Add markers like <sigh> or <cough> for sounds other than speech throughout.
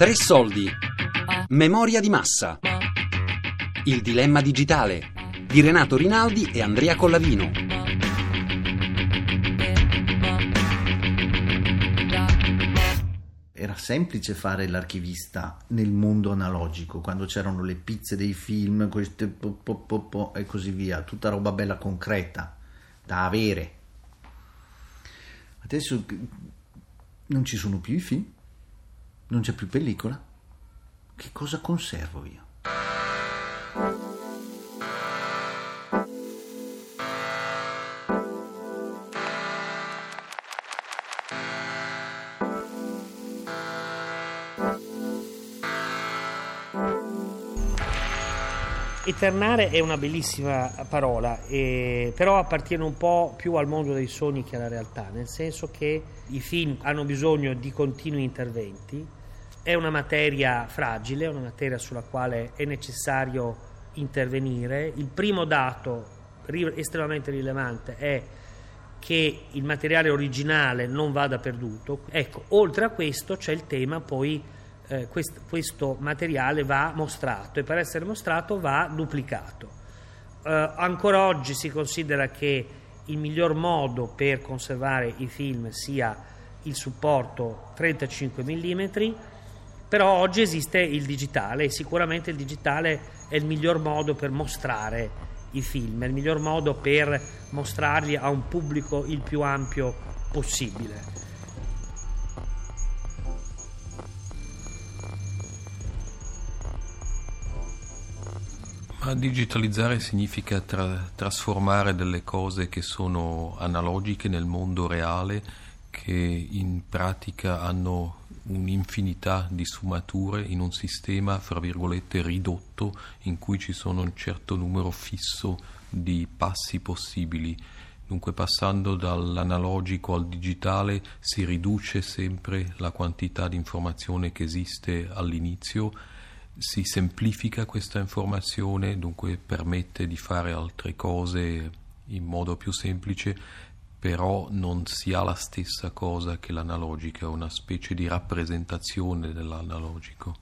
Tre soldi. Memoria di massa. Il dilemma digitale di Renato Rinaldi e Andrea Collavino. Era semplice fare l'archivista nel mondo analogico, quando c'erano le pizze dei film, queste po, po, po, po, e così via, tutta roba bella concreta da avere. Adesso non ci sono più i film, non c'è più pellicola. Che cosa conservo io? Eternare è una bellissima parola, eh, però appartiene un po' più al mondo dei sogni che alla realtà, nel senso che i film hanno bisogno di continui interventi, è una materia fragile, è una materia sulla quale è necessario intervenire. Il primo dato estremamente rilevante è che il materiale originale non vada perduto. Ecco, oltre a questo c'è il tema poi eh, quest, questo materiale va mostrato e per essere mostrato va duplicato. Eh, ancora oggi si considera che il miglior modo per conservare i film sia il supporto 35 mm, però oggi esiste il digitale e sicuramente il digitale è il miglior modo per mostrare i film, è il miglior modo per mostrarli a un pubblico il più ampio possibile. Ma digitalizzare significa tra- trasformare delle cose che sono analogiche nel mondo reale, che in pratica hanno un'infinità di sfumature in un sistema, fra virgolette, ridotto in cui ci sono un certo numero fisso di passi possibili. Dunque passando dall'analogico al digitale si riduce sempre la quantità di informazione che esiste all'inizio si semplifica questa informazione, dunque permette di fare altre cose in modo più semplice, però non si ha la stessa cosa che l'analogica, una specie di rappresentazione dell'analogico.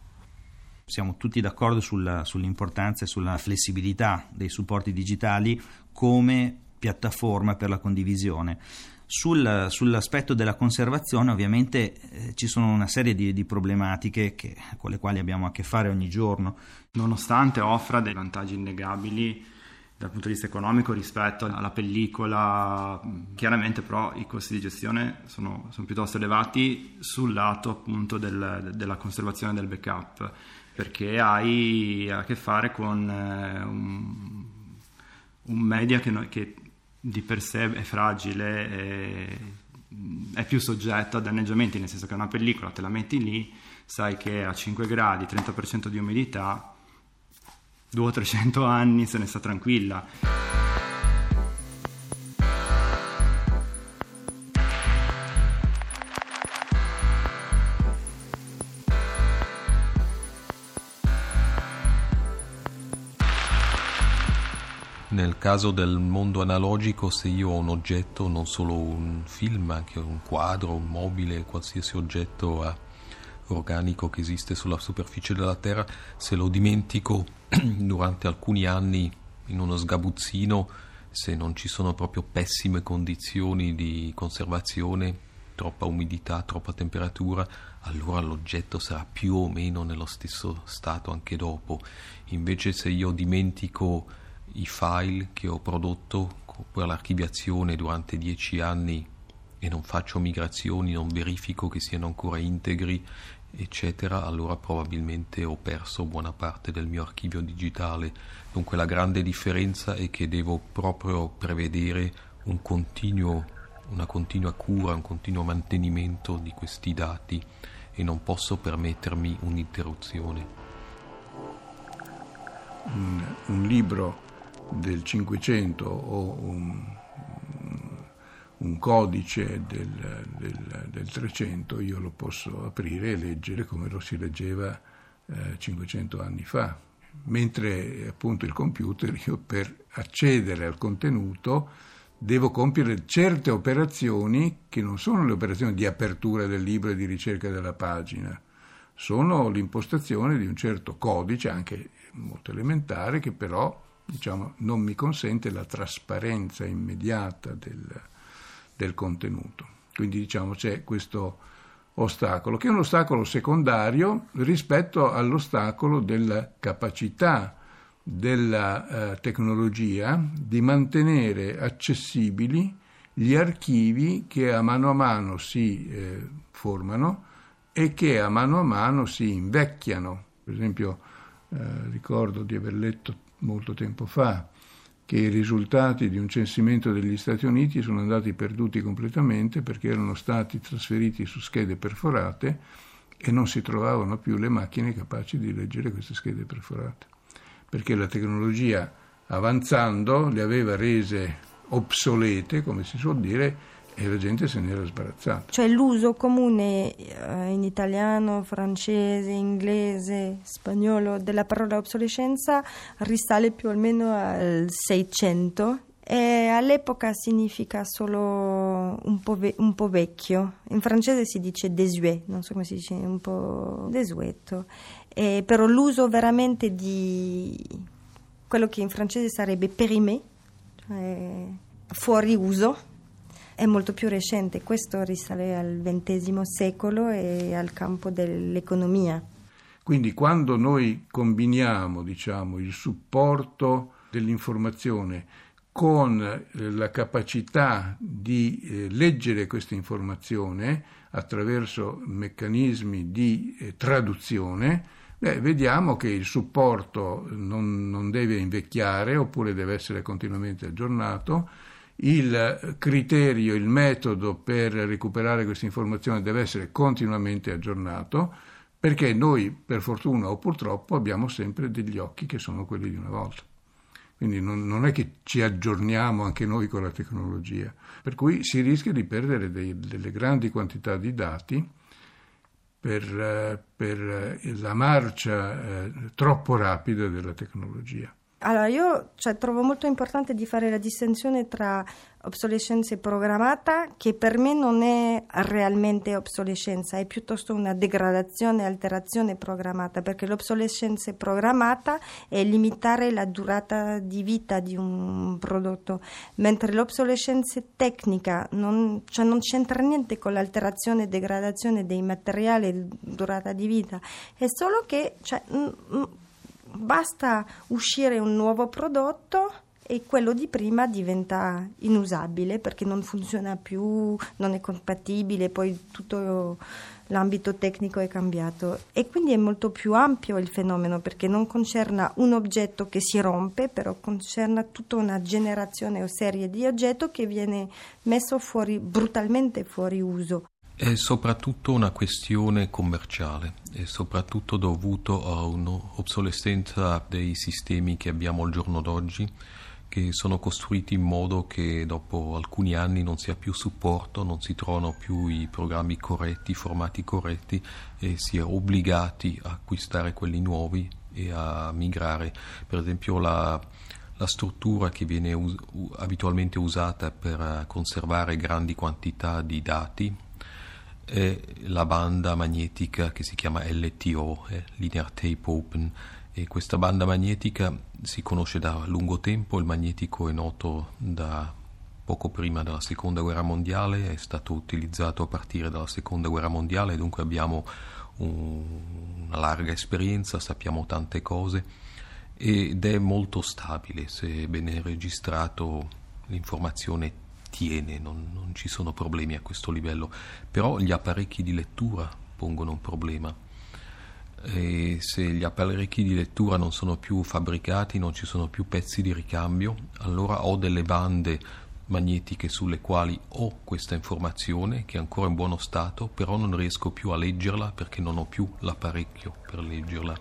Siamo tutti d'accordo sulla, sull'importanza e sulla flessibilità dei supporti digitali come piattaforma per la condivisione. Sul, sull'aspetto della conservazione ovviamente eh, ci sono una serie di, di problematiche che, con le quali abbiamo a che fare ogni giorno. Nonostante offra dei vantaggi innegabili dal punto di vista economico rispetto alla pellicola, chiaramente però i costi di gestione sono, sono piuttosto elevati sul lato appunto del, della conservazione del backup, perché hai a che fare con eh, un, un media che, che di per sé è fragile, è, è più soggetto a danneggiamenti, nel senso che una pellicola te la metti lì, sai che a 5 gradi, 30% di umidità, 200-300 anni se ne sta tranquilla. Nel caso del mondo analogico, se io ho un oggetto, non solo un film, anche un quadro, un mobile, qualsiasi oggetto ah, organico che esiste sulla superficie della Terra, se lo dimentico <clears throat> durante alcuni anni in uno sgabuzzino, se non ci sono proprio pessime condizioni di conservazione, troppa umidità, troppa temperatura, allora l'oggetto sarà più o meno nello stesso stato anche dopo. Invece se io dimentico i file che ho prodotto per l'archiviazione durante dieci anni e non faccio migrazioni, non verifico che siano ancora integri, eccetera, allora probabilmente ho perso buona parte del mio archivio digitale. Dunque la grande differenza è che devo proprio prevedere un continuo, una continua cura, un continuo mantenimento di questi dati e non posso permettermi un'interruzione. Un, un libro del 500 o un, un codice del, del, del, 300 io lo posso aprire e leggere come lo si leggeva eh, 500 anni fa, mentre appunto il computer io per accedere al contenuto devo compiere certe operazioni che non sono le operazioni di apertura del libro e di ricerca della pagina, sono l'impostazione di un certo codice, anche molto elementare, che però diciamo, non mi consente la trasparenza immediata del, del contenuto. Quindi diciamo, c'è questo ostacolo, che è un ostacolo secondario rispetto all'ostacolo della capacità della eh, tecnologia di mantenere accessibili gli archivi che a mano a mano si eh, formano e che a mano a mano si invecchiano. Per esempio, eh, ricordo di aver letto molto tempo fa che i risultati di un censimento degli Stati Uniti sono andati perduti completamente perché erano stati trasferiti su schede perforate e non si trovavano più le macchine capaci di leggere queste schede perforate, perché la tecnologia avanzando le aveva rese obsolete, come si suol dire, e la gente se ne era sbarazzata. Cioè l'uso comune eh, in italiano, francese, inglese, spagnolo della parola obsolescenza risale più o meno al 600 e all'epoca significa solo un po', ve- un po', vecchio. In francese si dice désuet, non so come si dice, un po' desueto. E però l'uso veramente di quello che in francese sarebbe périmé, cioè fuori uso, è molto più recente, questo risale al XX secolo e al campo dell'economia. Quindi quando noi combiniamo diciamo, il supporto dell'informazione con eh, la capacità di eh, leggere questa informazione attraverso meccanismi di eh, traduzione, beh, vediamo che il supporto non, non deve invecchiare oppure deve essere continuamente aggiornato il criterio, il metodo per recuperare questa informazione deve essere continuamente aggiornato perché noi, per fortuna o purtroppo, abbiamo sempre degli occhi che sono quelli di una volta. Quindi non, non è che ci aggiorniamo anche noi con la tecnologia, per cui si rischia di perdere dei, delle grandi quantità di dati per, per la marcia eh, troppo rapida della tecnologia. Allora, io cioè, trovo molto importante di fare la distinzione tra obsolescenza programmata, che per me non è realmente obsolescenza, è piuttosto una degradazione, alterazione programmata, perché l'obsolescenza programmata è limitare la durata di vita di un prodotto, mentre l'obsolescenza tecnica non, cioè non c'entra niente con l'alterazione e degradazione dei materiali durata di vita, è solo che... Cioè, m- basta uscire un nuovo prodotto e quello di prima diventa inusabile perché non funziona più, non è compatibile, poi tutto l'ambito tecnico è cambiato e quindi è molto più ampio il fenomeno perché non concerna un oggetto che si rompe, però concerna tutta una generazione o serie di oggetti che viene messo fuori brutalmente fuori uso. È soprattutto una questione commerciale, è soprattutto dovuto a un'obsolescenza dei sistemi che abbiamo al giorno d'oggi, che sono costruiti in modo che dopo alcuni anni non sia più supporto, non si trovano più i programmi corretti, i formati corretti e si è obbligati a acquistare quelli nuovi e a migrare. Per esempio la, la struttura che viene us- abitualmente usata per conservare grandi quantità di dati è la banda magnetica che si chiama LTO, Linear Tape Open, e questa banda magnetica si conosce da lungo tempo, il magnetico è noto da poco prima della seconda guerra mondiale, è stato utilizzato a partire dalla seconda guerra mondiale, dunque abbiamo un, una larga esperienza, sappiamo tante cose ed è molto stabile, se ben registrato l'informazione tiene, non, non ci sono problemi a questo livello, però gli apparecchi di lettura pongono un problema. E se gli apparecchi di lettura non sono più fabbricati, non ci sono più pezzi di ricambio, allora ho delle bande magnetiche sulle quali ho questa informazione che è ancora in buono stato, però non riesco più a leggerla perché non ho più l'apparecchio per leggerla.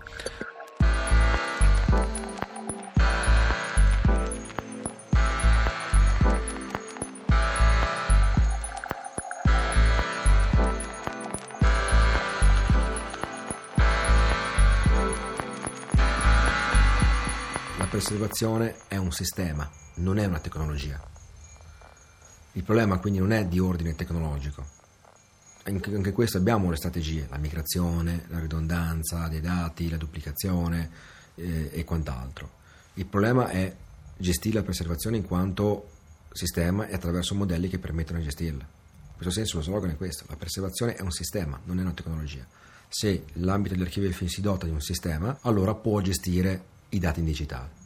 Preservazione è un sistema, non è una tecnologia. Il problema quindi non è di ordine tecnologico, anche, anche questo abbiamo le strategie, la migrazione, la ridondanza dei dati, la duplicazione eh, e quant'altro. Il problema è gestire la preservazione in quanto sistema e attraverso modelli che permettono di gestirla. In questo senso lo slogan è questo, la preservazione è un sistema, non è una tecnologia. Se l'ambito dell'archivio si dota di un sistema, allora può gestire i dati in digitale.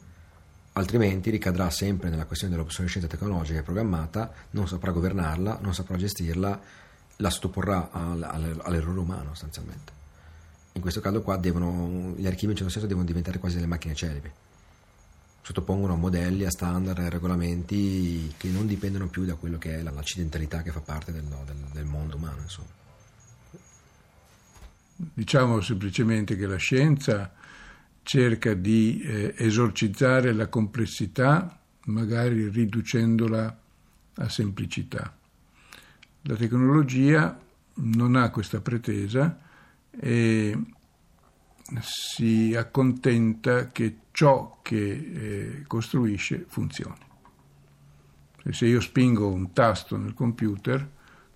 Altrimenti ricadrà sempre nella questione dell'obsolescenza tecnologica programmata, non saprà governarla, non saprà gestirla, la sottoporrà all'errore umano sostanzialmente. In questo caso qua devono, gli archivi in certo senso devono diventare quasi delle macchine celebi sottopongono a modelli, a standard, a regolamenti che non dipendono più da quello che è l'accidentalità che fa parte del, del, del mondo umano. Insomma. Diciamo semplicemente che la scienza cerca di eh, esorcizzare la complessità, magari riducendola a semplicità. La tecnologia non ha questa pretesa e si accontenta che ciò che eh, costruisce funzioni. Se io spingo un tasto nel computer,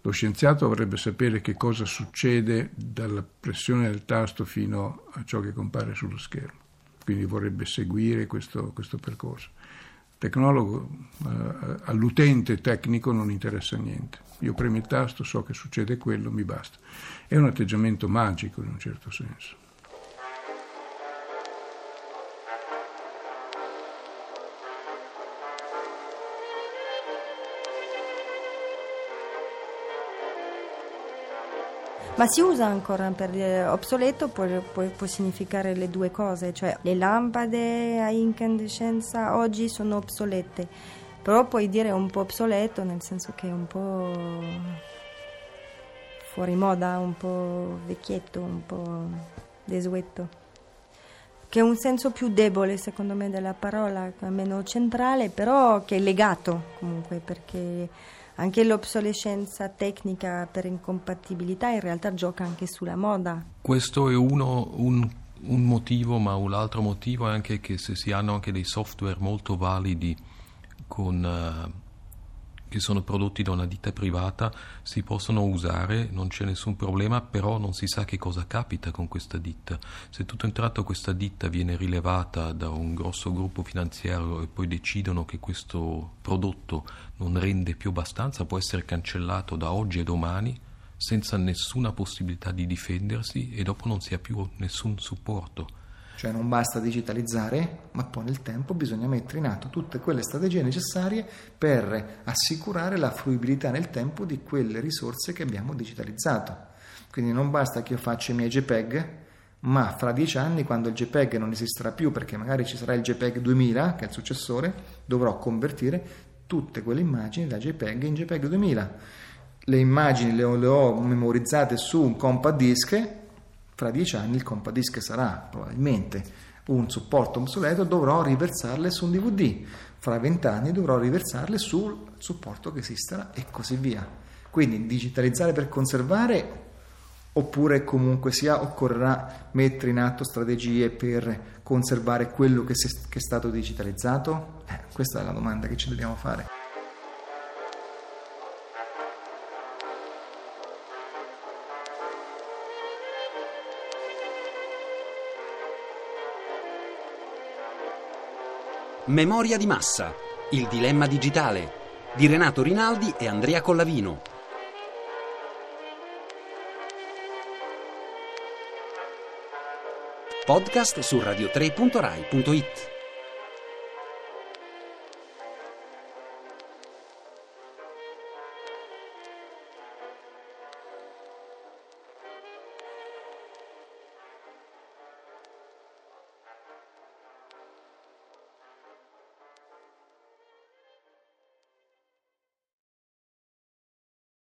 lo scienziato dovrebbe sapere che cosa succede dalla pressione del tasto fino a ciò che compare sullo schermo, quindi vorrebbe seguire questo, questo percorso. Tecnologo, eh, all'utente tecnico non interessa niente. Io premo il tasto, so che succede quello, mi basta. È un atteggiamento magico in un certo senso. Ma si usa ancora per dire obsoleto, può, può, può, significare le due cose, cioè le lampade a incandescenza oggi sono obsolete, però puoi dire un po' obsoleto nel senso che è un po' fuori moda, un po' vecchietto, un po' desueto. Che è un senso più debole secondo me della parola, meno centrale, però che è legato comunque perché anche l'obsolescenza tecnica per incompatibilità in realtà gioca anche sulla moda. Questo è uno, un, un motivo, ma un altro motivo è anche che se si hanno anche dei software molto validi con... Uh, che sono prodotti da una ditta privata si possono usare, non c'è nessun problema, però non si sa che cosa capita con questa ditta. Se tutto un tratto questa ditta viene rilevata da un grosso gruppo finanziario e poi decidono che questo prodotto non rende più abbastanza, può essere cancellato da oggi e domani senza nessuna possibilità di difendersi e dopo non si ha più nessun supporto. Cioè non basta digitalizzare, ma poi nel tempo bisogna mettere in atto tutte quelle strategie necessarie per assicurare la fruibilità nel tempo di quelle risorse che abbiamo digitalizzato. Quindi non basta che io faccia i miei JPEG, ma fra dieci anni, quando il JPEG non esisterà più, perché magari ci sarà il JPEG 2000, che è il successore, dovrò convertire tutte quelle immagini da JPEG in JPEG 2000. Le immagini le ho, le ho memorizzate su un compact disc fra dieci anni il compact disc sarà probabilmente un supporto obsoleto, dovrò riversarle su un DVD, fra vent'anni dovrò riversarle sul supporto che esisterà e così via. Quindi digitalizzare per conservare oppure comunque sia occorrerà mettere in atto strategie per conservare quello che, è stato digitalizzato? Eh, questa è la domanda che ci dobbiamo fare. Memoria di massa, il dilemma digitale. Di Renato Rinaldi e Andrea Collavino. Podcast su radio3.rai.it